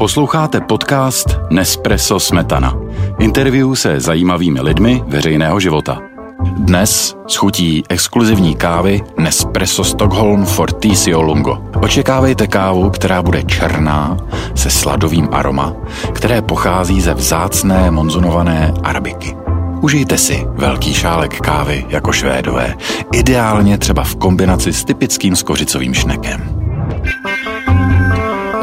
Posloucháte podcast Nespresso Smetana. Interview se zajímavými lidmi veřejného života. Dnes schutí exkluzivní kávy Nespresso Stockholm Fortisio Lungo. Očekávejte kávu, která bude černá, se sladovým aroma, které pochází ze vzácné monzunované arabiky. Užijte si velký šálek kávy jako švédové, ideálně třeba v kombinaci s typickým skořicovým šnekem.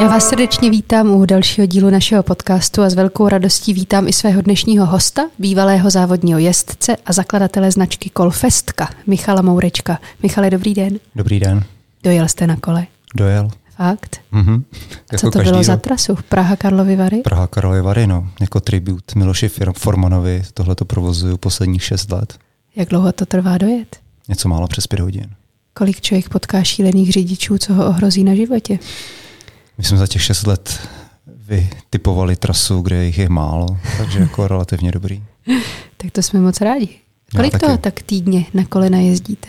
Já vás srdečně vítám u dalšího dílu našeho podcastu a s velkou radostí vítám i svého dnešního hosta, bývalého závodního jezdce a zakladatele značky Kolfestka, Michala Mourečka. Michale, dobrý den. Dobrý den. Dojel jste na kole? Dojel. Fakt? Mhm. Co to bylo za trasu? Praha Karlovy Vary? Praha Karlovy Vary, no. Jako tribut Miloši Formanovi. Tohle to provozuju posledních šest let. Jak dlouho to trvá dojet? Něco málo přes pět hodin. Kolik člověk potká šílených řidičů, co ho ohrozí na životě? My jsme za těch šest let vytipovali trasu, kde jich je málo, takže jako relativně dobrý. tak to jsme moc rádi. Kolik toho tak týdně na kole najezdíte?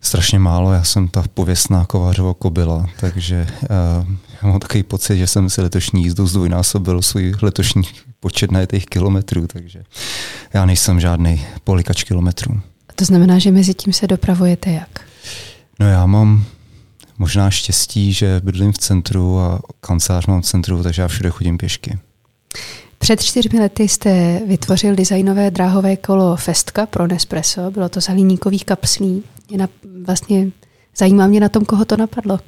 Strašně málo, já jsem ta pověstná kovářova kobila, takže uh, já mám takový pocit, že jsem si letošní jízdu zdvojnásobil svůj letošní počet na těch kilometrů, takže já nejsem žádný polikač kilometrů. A to znamená, že mezi tím se dopravujete jak? No já mám možná štěstí, že bydlím v centru a kancelář mám v centru, takže já všude chodím pěšky. Před čtyřmi lety jste vytvořil designové dráhové kolo Festka pro Nespresso. Bylo to z hliníkových kapslí. Mě na, vlastně zajímá mě na tom, koho to napadlo.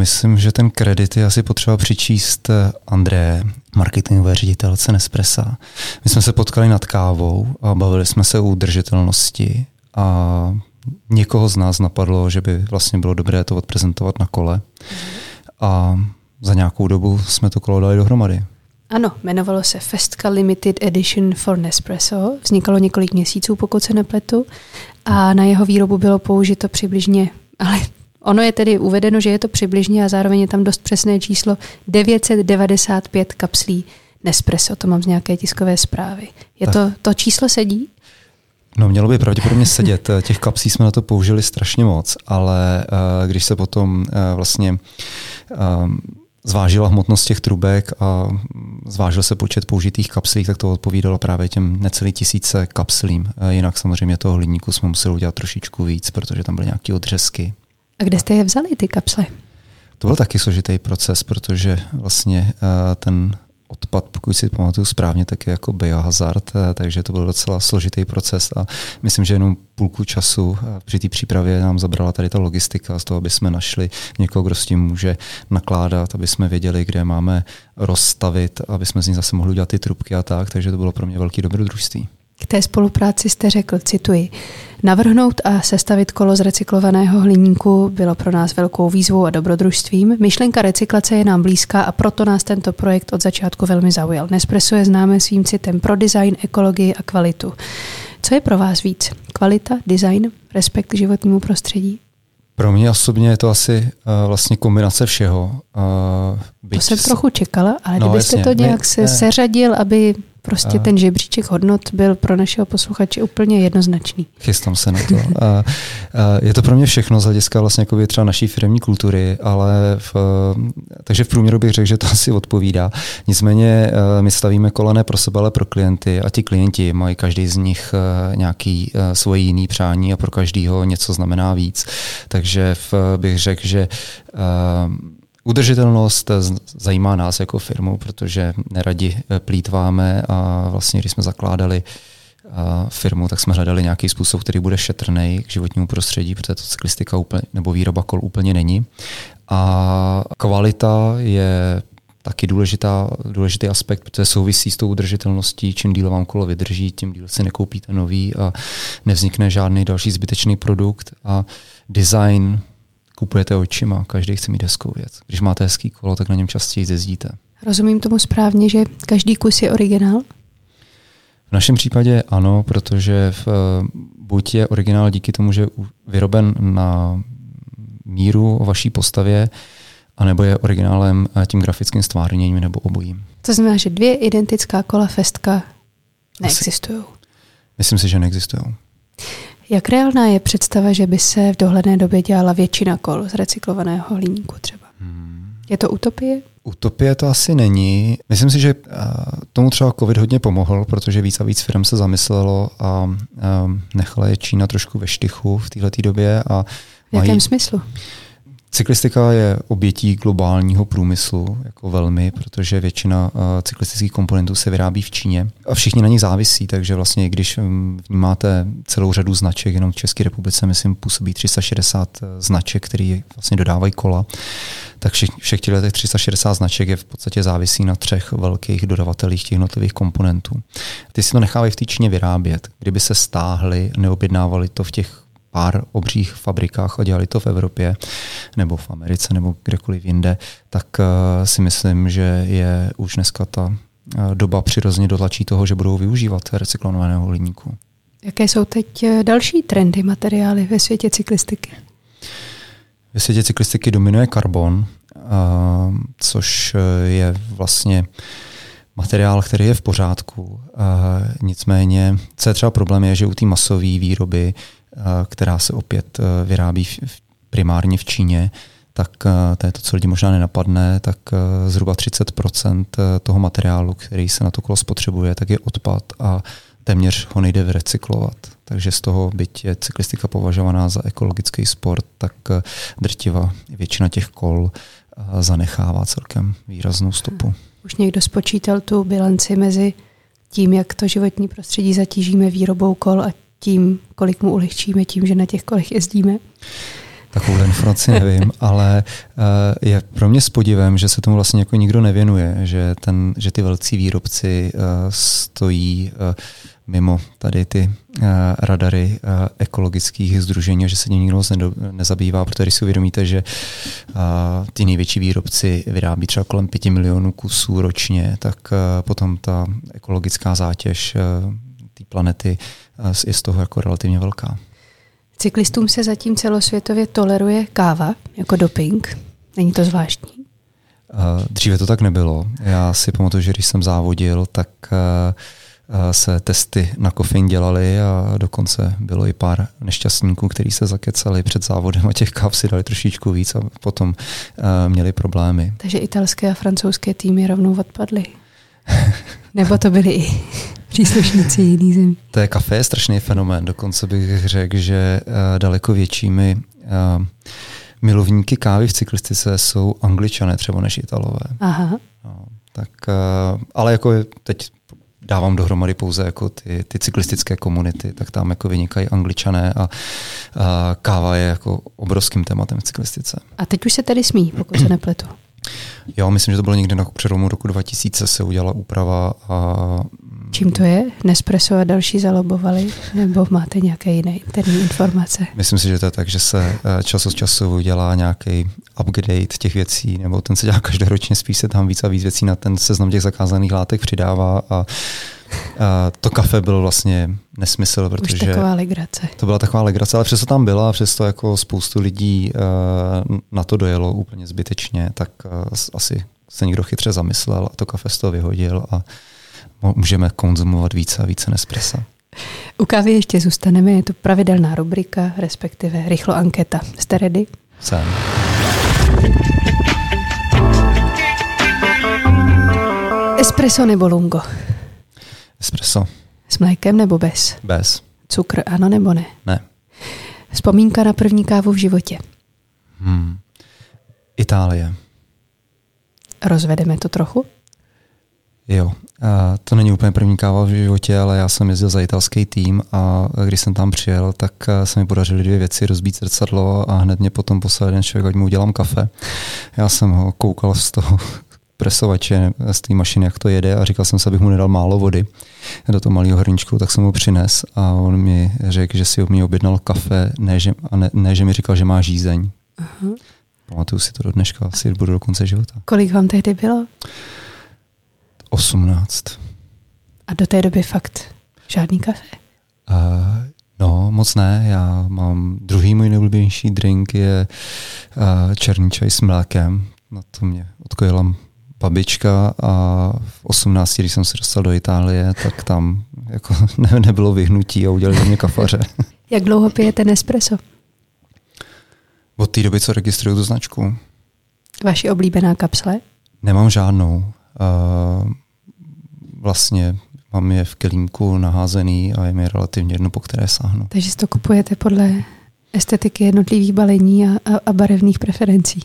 Myslím, že ten kredit je asi potřeba přičíst André, marketingové ředitelce Nespressa. My jsme se potkali nad kávou a bavili jsme se o udržitelnosti a někoho z nás napadlo, že by vlastně bylo dobré to odprezentovat na kole. A za nějakou dobu jsme to kolo dali dohromady. Ano, jmenovalo se Festka Limited Edition for Nespresso. Vznikalo několik měsíců, pokud se nepletu. A na jeho výrobu bylo použito přibližně, ale ono je tedy uvedeno, že je to přibližně a zároveň je tam dost přesné číslo 995 kapslí Nespresso. To mám z nějaké tiskové zprávy. Je to, to číslo sedí? No mělo by pravděpodobně sedět. Těch kapsí jsme na to použili strašně moc, ale uh, když se potom uh, vlastně uh, zvážila hmotnost těch trubek a zvážil se počet použitých kapslí, tak to odpovídalo právě těm necelý tisíce kapslím. Jinak samozřejmě toho hliníku jsme museli udělat trošičku víc, protože tam byly nějaké odřezky. A kde jste je vzali, ty kapsle? To byl taky složitý proces, protože vlastně ten odpad, pokud si pamatuju správně, tak je jako biohazard, eh, takže to byl docela složitý proces a myslím, že jenom půlku času eh, při té přípravě nám zabrala tady ta logistika z toho, aby jsme našli někoho, kdo s tím může nakládat, aby jsme věděli, kde máme rozstavit, aby jsme z ní zase mohli udělat ty trubky a tak, takže to bylo pro mě velký dobrodružství. K té spolupráci jste řekl, cituji, navrhnout a sestavit kolo z recyklovaného hliníku bylo pro nás velkou výzvou a dobrodružstvím. Myšlenka recyklace je nám blízká a proto nás tento projekt od začátku velmi zaujal. Nespresso je známé svým citem pro design, ekologii a kvalitu. Co je pro vás víc? Kvalita, design, respekt k životnímu prostředí? Pro mě osobně je to asi uh, vlastně kombinace všeho. Uh, to jsem trochu čekala, ale no, kdybyste jasně, to nějak my, se seřadil, aby Prostě ten žebříček hodnot byl pro našeho posluchače úplně jednoznačný. Chystám se na to. A, a je to pro mě všechno z hlediska vlastně jako třeba naší firmní kultury, ale v, takže v průměru bych řekl, že to asi odpovídá. Nicméně e, my stavíme kolené pro sebe, ale pro klienty a ti klienti mají každý z nich e, nějaký e, svoje jiný přání a pro každýho něco znamená víc. Takže v, bych řekl, že Udržitelnost zajímá nás jako firmu, protože neradi eh, plítváme a vlastně, když jsme zakládali eh, firmu, tak jsme hledali nějaký způsob, který bude šetrný k životnímu prostředí, protože to cyklistika úplně, nebo výroba kol úplně není. A kvalita je taky důležitá, důležitý aspekt, protože souvisí s tou udržitelností. Čím díl vám kolo vydrží, tím díl si nekoupíte nový a nevznikne žádný další zbytečný produkt. A design kupujete očima, každý chce mít hezkou věc. Když máte hezký kolo, tak na něm častěji jezdíte. Rozumím tomu správně, že každý kus je originál? V našem případě ano, protože v, buď je originál díky tomu, že je vyroben na míru o vaší postavě, anebo je originálem tím grafickým stvárněním nebo obojím. To znamená, že dvě identická kola Festka neexistují. Myslím si, že neexistují. Jak reálná je představa, že by se v dohledné době dělala většina kol z recyklovaného hliníku třeba? Hmm. Je to utopie? Utopie to asi není. Myslím si, že tomu třeba COVID hodně pomohl, protože víc a víc firm se zamyslelo a nechala je Čína trošku ve štychu v této době. A v jakém mají... smyslu? Cyklistika je obětí globálního průmyslu, jako velmi, protože většina uh, cyklistických komponentů se vyrábí v Číně a všichni na ní závisí, takže vlastně když um, vnímáte celou řadu značek, jenom v České republice, myslím, působí 360 uh, značek, které vlastně dodávají kola, tak všech, těch 360 značek je v podstatě závisí na třech velkých dodavatelích těch jednotlivých komponentů. Ty si to nechávají v té Číně vyrábět. Kdyby se stáhli, neobjednávali to v těch pár obřích fabrikách a dělali to v Evropě nebo v Americe nebo kdekoliv jinde, tak eh, si myslím, že je už dneska ta eh, doba přirozeně dotlačí toho, že budou využívat recyklovaného hliníku. Jaké jsou teď eh, další trendy materiály ve světě cyklistiky? Ve světě cyklistiky dominuje karbon, což je vlastně materiál, který je v pořádku. Nicméně, co je třeba problém, je, že u té masové výroby která se opět eh, vyrábí primárně v Číně, tak eh, to je to, co lidi možná nenapadne, tak zhruba 30% toho materiálu, který se na to kolo spotřebuje, tak je odpad a téměř ho nejde vyrecyklovat. Takže z toho, byť je cyklistika považovaná za ekologický sport, tak drtivá většina těch kol zanechává celkem výraznou stopu. Už někdo spočítal tu bilanci mezi tím, jak to životní prostředí zatížíme výrobou kol a tím, kolik mu ulehčíme tím, že na těch kolech jezdíme? Takovou informaci nevím, ale eh, je pro mě s podivem, že se tomu vlastně jako nikdo nevěnuje, že, ten, že ty velcí výrobci eh, stojí eh, mimo tady ty radary ekologických združení, že se tím nikdo nezabývá, protože když si uvědomíte, že ty největší výrobci vyrábí třeba kolem 5 milionů kusů ročně, tak potom ta ekologická zátěž planety je z toho jako relativně velká. Cyklistům se zatím celosvětově toleruje káva jako doping. Není to zvláštní? Dříve to tak nebylo. Já si pamatuju, že když jsem závodil, tak se testy na kofein dělaly a dokonce bylo i pár nešťastníků, kteří se zakecali před závodem a těch káv si dali trošičku víc a potom měli problémy. Takže italské a francouzské týmy rovnou odpadly. Nebo to byly i příslušníci jiný zemí. To je kafe je strašný fenomén. Dokonce bych řekl, že uh, daleko většími uh, milovníky kávy v cyklistice jsou angličané třeba než italové. Aha. No, tak, uh, ale jako teď dávám dohromady pouze jako ty, ty cyklistické komunity, tak tam jako vynikají angličané a, a káva je jako obrovským tématem v cyklistice. A teď už se tady smí, pokud se nepletu. Jo, myslím, že to bylo někdy na přelomu roku 2000 se udělala úprava. A... Čím to je? Nespresso a další zalobovali? Nebo máte nějaké jiné interní informace? Myslím si, že to je tak, že se eh, čas od času udělá nějaký upgrade těch věcí, nebo ten se dělá každoročně, spíš se tam víc a víc věcí na ten seznam těch zakázaných látek přidává a to kafe bylo vlastně nesmysl, protože... Už taková legrace. To byla taková legrace, ale přesto tam byla a přesto jako spoustu lidí uh, na to dojelo úplně zbytečně, tak uh, asi se někdo chytře zamyslel a to kafe z toho vyhodil a můžeme konzumovat více a více Nespressa. U kávy ještě zůstaneme, je to pravidelná rubrika, respektive rychlo anketa. Jste ready? Jsem. Espresso nebo lungo? Espresso. S mlékem nebo bez? Bez. Cukr ano nebo ne? Ne. Vzpomínka na první kávu v životě? Hmm. Itálie. Rozvedeme to trochu? Jo, a to není úplně první káva v životě, ale já jsem jezdil za italský tým a když jsem tam přijel, tak se mi podařily dvě věci, rozbít zrcadlo a hned mě potom poslal jeden člověk, ať mu udělám kafe. Já jsem ho koukal z toho presovače z té mašiny, jak to jede a říkal jsem si, abych mu nedal málo vody do toho malého hrničku, tak jsem mu přines a on mi řekl, že si mi objednal kafe, ne že, a ne, ne, že mi říkal, že má žízeň. Uh-huh. Pamatuju si to do dneška, asi budu do konce života. Kolik vám tehdy bylo? 18. A do té doby fakt žádný kafe? Uh, no, moc ne. Já mám druhý můj nejoblíbenější drink je uh, černý čaj s mlékem. Na to mě odkojila babička a v 18, když jsem se dostal do Itálie, tak tam jako ne, nebylo vyhnutí a udělali mě kafaře. Jak dlouho pijete Nespresso? Od té doby, co registruju tu značku. Vaši oblíbená kapsle? Nemám žádnou. Uh, vlastně mám je v kelímku naházený a je mi relativně jedno, po které sáhnu. Takže si to kupujete podle estetiky jednotlivých balení a, a, a barevných preferencí.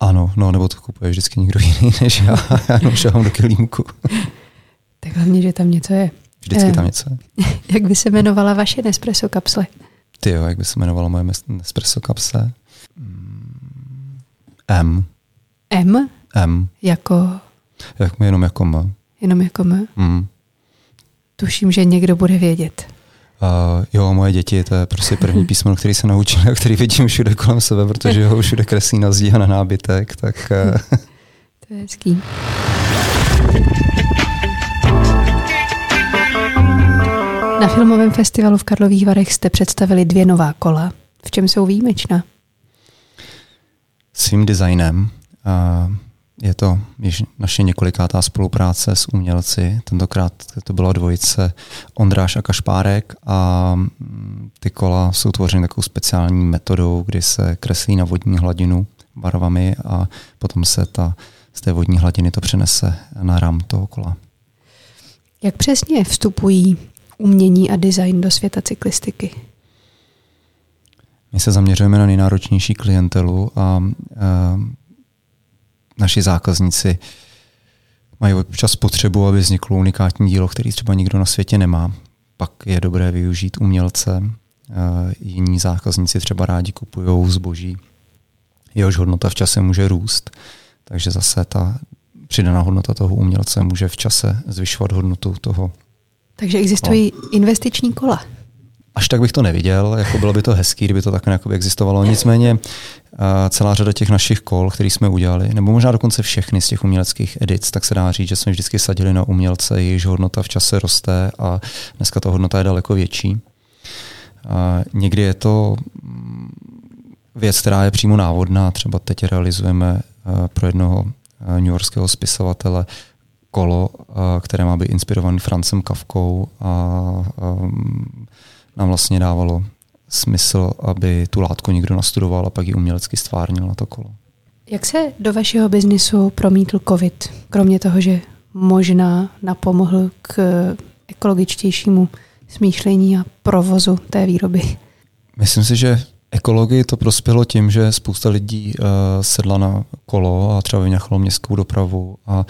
Ano, no, nebo to kupuje vždycky někdo jiný než já. Já jenom šahám do kelímku. tak hlavně, že tam něco je. Vždycky tam něco je. jak by se jmenovala vaše Nespresso kapsle? Ty jo, jak by se jmenovala moje Nespresso kapsle? Mm, M. M? M. Jako? Jak, jenom jako M. Jenom jako M? Mm. Tuším, že někdo bude vědět. Uh, jo, moje děti, to je prostě první písmeno, který se naučili a který vidím všude kolem sebe, protože ho všude kreslí na zdi a na nábytek, tak... Uh... to je hezký. Na filmovém festivalu v Karlových Varech jste představili dvě nová kola. V čem jsou výjimečná? Svým designem. Uh, je to již naše několikátá spolupráce s umělci. Tentokrát to byla dvojice Ondráš a Kašpárek a mm, ty kola jsou tvořeny takovou speciální metodou, kdy se kreslí na vodní hladinu barvami a potom se ta, z té vodní hladiny to přenese na rám toho kola. Jak přesně vstupují umění a design do světa cyklistiky? My se zaměřujeme na nejnáročnější klientelu a, a naši zákazníci mají občas potřebu, aby vzniklo unikátní dílo, který třeba nikdo na světě nemá. Pak je dobré využít umělce. Jiní zákazníci třeba rádi kupují zboží, jehož hodnota v čase může růst. Takže zase ta přidaná hodnota toho umělce může v čase zvyšovat hodnotu toho. Takže existují no. investiční kola. Až tak bych to neviděl, jako bylo by to hezký, kdyby to takhle existovalo. Nicméně celá řada těch našich kol, které jsme udělali, nebo možná dokonce všechny z těch uměleckých edic, tak se dá říct, že jsme vždycky sadili na umělce, jejichž hodnota v čase roste a dneska ta hodnota je daleko větší. A někdy je to mm, věc, která je přímo návodná. Třeba teď realizujeme pro jednoho New Yorkského spisovatele kolo, které má být inspirovaný Francem Kavkou a nám vlastně dávalo smysl, aby tu látku někdo nastudoval a pak ji umělecky stvárnil na to kolo. Jak se do vašeho biznisu promítl COVID, kromě toho, že možná napomohl k ekologičtějšímu smýšlení a provozu té výroby? Myslím si, že ekologii to prospělo tím, že spousta lidí uh, sedla na kolo a třeba vynechalo městskou dopravu a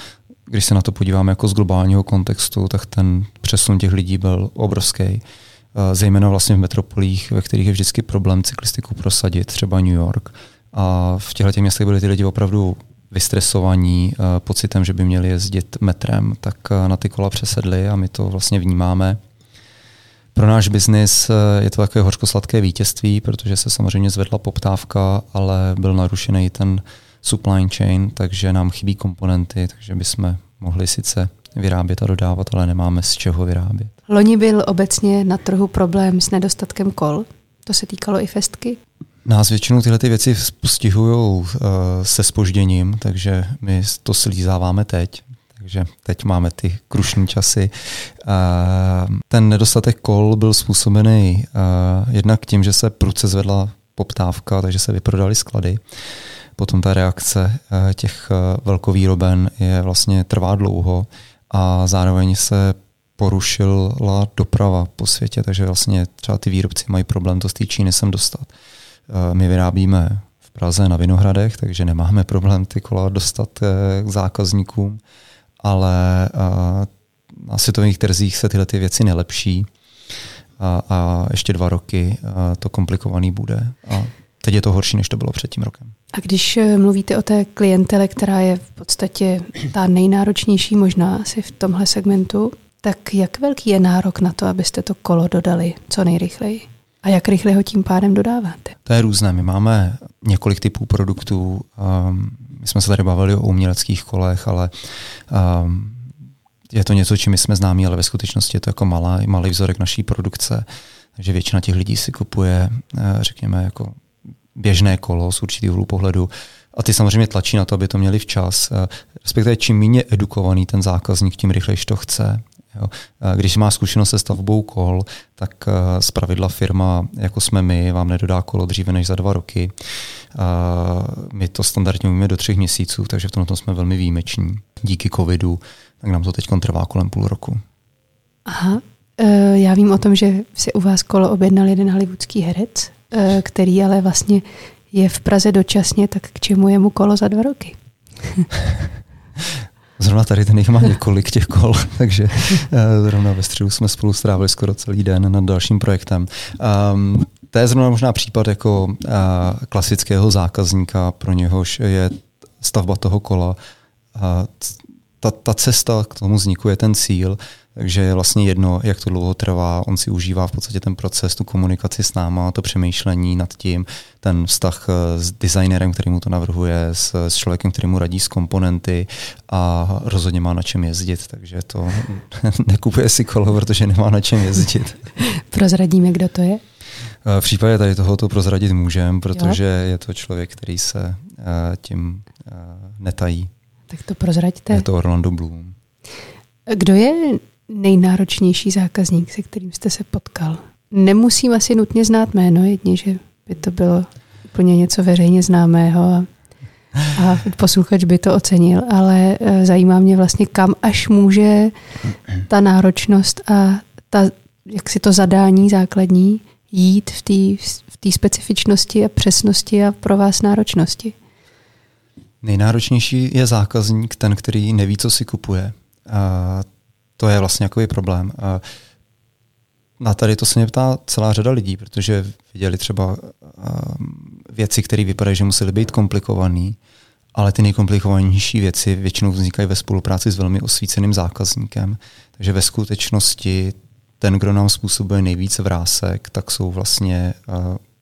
když se na to podíváme jako z globálního kontextu, tak ten přesun těch lidí byl obrovský. Eh, zejména vlastně v metropolích, ve kterých je vždycky problém cyklistiku prosadit, třeba New York. A v těchto těch městech byli ty lidi opravdu vystresovaní eh, pocitem, že by měli jezdit metrem, tak eh, na ty kola přesedli a my to vlastně vnímáme. Pro náš biznis je to takové hořkosladké vítězství, protože se samozřejmě zvedla poptávka, ale byl narušený ten supply chain, takže nám chybí komponenty, takže bychom mohli sice vyrábět a dodávat, ale nemáme z čeho vyrábět. Loni byl obecně na trhu problém s nedostatkem kol. To se týkalo i festky? Nás většinou tyhle ty věci postihují uh, se spožděním, takže my to slízáváme teď. Takže teď máme ty krušní časy. Uh, ten nedostatek kol byl způsobený uh, jednak tím, že se prudce zvedla poptávka, takže se vyprodaly sklady. Potom ta reakce uh, těch uh, velkovýroben je vlastně trvá dlouho a zároveň se porušila doprava po světě, takže vlastně třeba ty výrobci mají problém to z té Číny sem dostat. Eh, my vyrábíme v Praze na Vinohradech, takže nemáme problém ty kola dostat eh, k zákazníkům, ale eh, na světových trzích se tyhle ty věci nelepší a, a ještě dva roky to komplikovaný bude. A teď je to horší, než to bylo před tím rokem. A když mluvíte o té klientele, která je v podstatě ta nejnáročnější možná asi v tomhle segmentu, tak jak velký je nárok na to, abyste to kolo dodali co nejrychleji? A jak rychle ho tím pádem dodáváte? To je různé. My máme několik typů produktů. Um, my jsme se tady bavili o uměleckých kolech, ale um, je to něco, čím my jsme známí, ale ve skutečnosti je to jako malá, malý vzorek naší produkce. Takže většina těch lidí si kupuje, uh, řekněme, jako běžné kolo z určitého pohledu. A ty samozřejmě tlačí na to, aby to měli včas. Uh, respektive čím méně edukovaný ten zákazník, tím rychlejší to chce. Jo. Když má zkušenost se stavbou kol, tak eh, z pravidla firma, jako jsme my, vám nedodá kolo dříve než za dva roky. My to standardně umíme do třech měsíců, takže v tomto jsme velmi výjimeční. Díky covidu, tak nám to teď trvá kolem půl roku. Aha, eh, já vím o tom, že si u vás kolo objednal jeden hollywoodský herec, eh, který ale vlastně je v Praze dočasně, tak k čemu je mu kolo za dva roky? Zrovna tady ten jich má několik těch kol, takže eh, zrovna ve středu jsme spolu strávili skoro celý den nad dalším projektem. Um, to je zrovna možná případ jako uh, klasického zákazníka, pro něhož je stavba toho kola. Uh, ta, ta cesta k tomu vzniku je ten cíl, takže je vlastně jedno, jak to dlouho trvá. On si užívá v podstatě ten proces, tu komunikaci s náma, to přemýšlení nad tím, ten vztah eh, s designerem, který mu to navrhuje, s, s člověkem, který mu radí s komponenty a rozhodně má na čem jezdit, takže to nekupuje si kolo, protože nemá na čem jezdit. Prozradíme, kdo to je? Eh, v případě tady toho to prozradit můžem, protože jo? je to člověk, který se uh, tím uh, netají. Tak to prozraďte. Je to Orlando Bloom. Kdo je nejnáročnější zákazník, se kterým jste se potkal? Nemusím asi nutně znát jméno, jedně, že by to bylo úplně něco veřejně známého a, a posluchač by to ocenil, ale e, zajímá mě vlastně, kam až může ta náročnost a ta, jak si to zadání základní jít v té v specifičnosti a přesnosti a pro vás náročnosti. Nejnáročnější je zákazník, ten, který neví, co si kupuje. A to je vlastně jako problém. Na tady to se mě ptá celá řada lidí, protože viděli třeba věci, které vypadají, že musely být komplikované, ale ty nejkomplikovanější věci většinou vznikají ve spolupráci s velmi osvíceným zákazníkem. Takže ve skutečnosti ten, kdo nám způsobuje nejvíce vrásek, tak jsou vlastně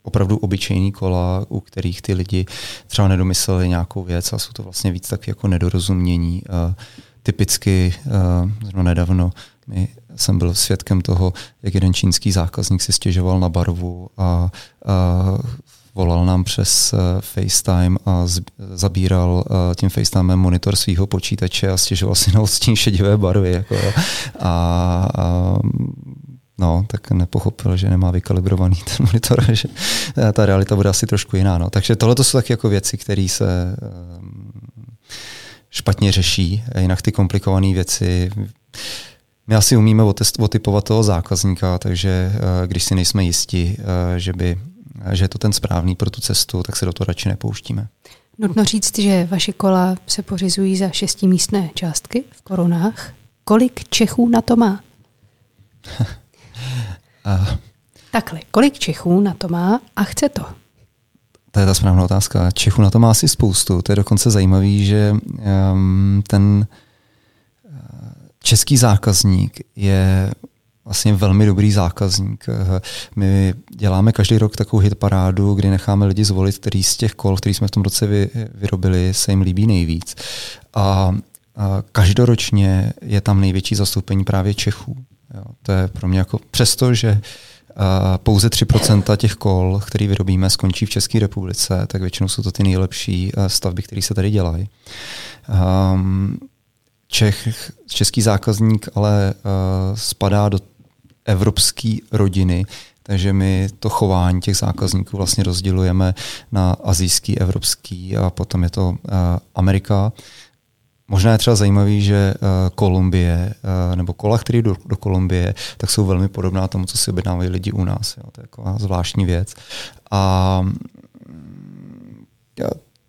opravdu obyčejný kola, u kterých ty lidi třeba nedomysleli nějakou věc a jsou to vlastně víc tak jako nedorozumění. Typicky uh, nedávno my jsem byl svědkem toho, jak jeden čínský zákazník si stěžoval na barvu a, a volal nám přes uh, FaceTime a zabíral uh, tím FaceTimem monitor svého počítače a stěžoval si na odstín šedivé barvy. Jako, a, a no, tak nepochopil, že nemá vykalibrovaný ten monitor, že ta realita bude asi trošku jiná. No. Takže tohle jsou taky jako věci, které se špatně řeší. Jinak ty komplikované věci my asi umíme otypovat toho zákazníka, takže uh, když si nejsme jisti, uh, že, by, že je to ten správný pro tu cestu, tak se do toho radši nepouštíme. Nutno říct, že vaše kola se pořizují za šestimístné částky v korunách. Kolik Čechů na to má? Uh, Takhle, kolik Čechů na to má a chce to? To je ta správná otázka. Čechů na to má asi spoustu. To je dokonce zajímavý, že um, ten uh, český zákazník je vlastně velmi dobrý zákazník. My děláme každý rok takovou hit parádu, kdy necháme lidi zvolit, který z těch kol, který jsme v tom roce vy, vyrobili, se jim líbí nejvíc. A, a každoročně je tam největší zastoupení právě Čechů. Jo, to je pro mě jako přesto, že pouze 3% těch kol, které vyrobíme, skončí v České republice, tak většinou jsou to ty nejlepší stavby, které se tady dělají. Um, Čech, český zákazník ale uh, spadá do evropské rodiny, takže my to chování těch zákazníků vlastně rozdělujeme na azijský, evropský a potom je to uh, Amerika. Možná je třeba zajímavý, že uh, Kolumbie, uh, nebo kola, které do, do Kolumbie, tak jsou velmi podobná tomu, co si objednávají lidi u nás. Jo. To je taková zvláštní věc. A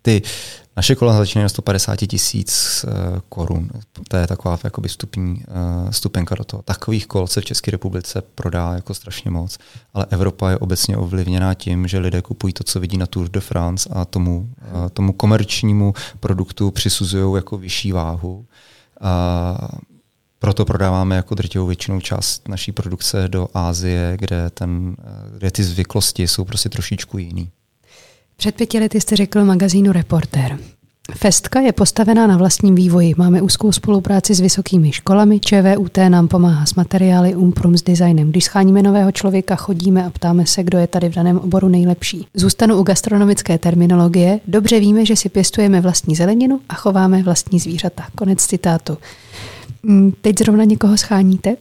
ty naše kola začínají na 150 tisíc eh, korun. To je taková jakoby stupní, eh, stupenka do toho. Takových kol se v České republice prodá jako strašně moc, ale Evropa je obecně ovlivněná tím, že lidé kupují to, co vidí na Tour de France a tomu, eh, tomu komerčnímu produktu přisuzují jako vyšší váhu. A proto prodáváme jako drtivou většinou část naší produkce do Ázie, kde, ten, kde ty zvyklosti jsou prostě trošičku jiný. Před pěti lety jste řekl magazínu Reporter. Festka je postavená na vlastním vývoji. Máme úzkou spolupráci s vysokými školami, ČVUT nám pomáhá s materiály, Umprum s designem. Když scháníme nového člověka, chodíme a ptáme se, kdo je tady v daném oboru nejlepší. Zůstanu u gastronomické terminologie. Dobře víme, že si pěstujeme vlastní zeleninu a chováme vlastní zvířata. Konec citátu. Mm, teď zrovna někoho scháníte?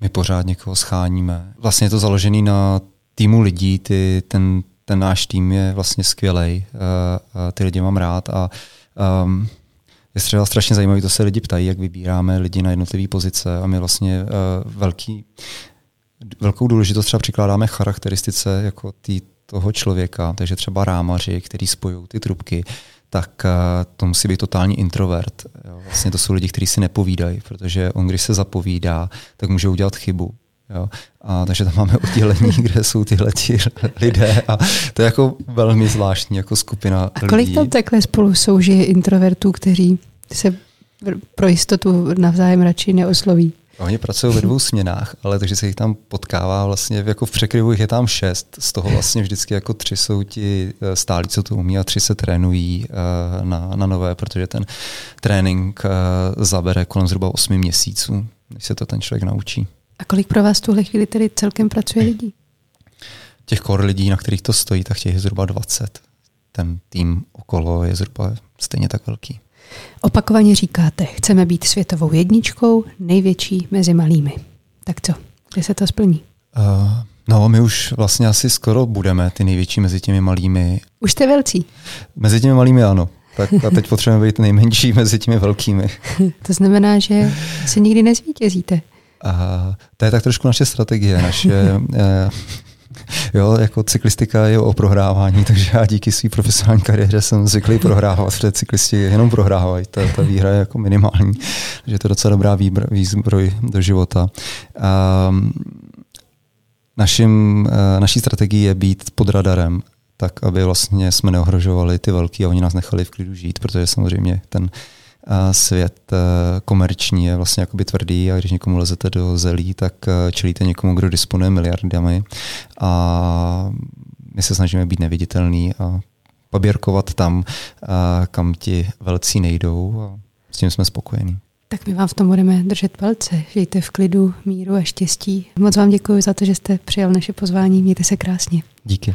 My pořád někoho scháníme. Vlastně je to založený na týmu lidí, ty, ten, ten náš tým je vlastně skvělý. Uh, uh, ty lidi mám rád a um, je třeba strašně zajímavé, to se lidi ptají, jak vybíráme lidi na jednotlivé pozice a my vlastně uh, velký, velkou důležitost třeba přikládáme charakteristice jako tý, toho člověka, takže třeba rámaři, který spojují ty trubky, tak uh, to musí být totální introvert. Jo. Vlastně to jsou lidi, kteří si nepovídají, protože on, když se zapovídá, tak může udělat chybu. Jo. A takže tam máme oddělení, kde jsou tyhle ti lidé a to je jako velmi zvláštní jako skupina A kolik lidí. tam takhle spolu soužije introvertů, kteří se pro jistotu navzájem radši neosloví? Oni pracují ve dvou směnách, ale takže se jich tam potkává vlastně, jako v překryvu jich je tam šest, z toho vlastně vždycky jako tři jsou ti eh, stálí, co to umí a tři se trénují uh, na, na nové, protože ten trénink uh, zabere kolem zhruba osmi měsíců, než se to ten člověk naučí. A kolik pro vás v tuhle chvíli tedy celkem pracuje lidí? Těch kor lidí, na kterých to stojí, tak těch je zhruba 20. Ten tým okolo je zhruba stejně tak velký. Opakovaně říkáte, chceme být světovou jedničkou, největší mezi malými. Tak co, kde se to splní? Uh, no, my už vlastně asi skoro budeme ty největší mezi těmi malými. Už jste velcí. Mezi těmi malými ano. Tak a teď potřebujeme být nejmenší mezi těmi velkými. to znamená, že se nikdy nezvítězíte. A to je tak trošku naše strategie, naše, eh, jo, jako cyklistika je o prohrávání, takže já díky své profesionální kariéře jsem zvyklý prohrávat, protože cyklisti jenom prohrávají, ta, ta výhra je jako minimální, takže to je docela dobrá výbr, výzbroj do života. A našim, eh, naší strategií je být pod radarem, tak aby vlastně jsme neohrožovali ty velký a oni nás nechali v klidu žít, protože samozřejmě ten svět eh, komerční je vlastně jakoby tvrdý a když někomu lezete do zelí, tak eh, čelíte někomu, kdo disponuje miliardami a my se snažíme být neviditelný a paběrkovat tam, eh, kam ti velcí nejdou a s tím jsme spokojení. Tak my vám v tom budeme držet palce. Žijte v klidu, míru a štěstí. Moc vám děkuji za to, že jste přijal naše pozvání. Mějte se krásně. Díky.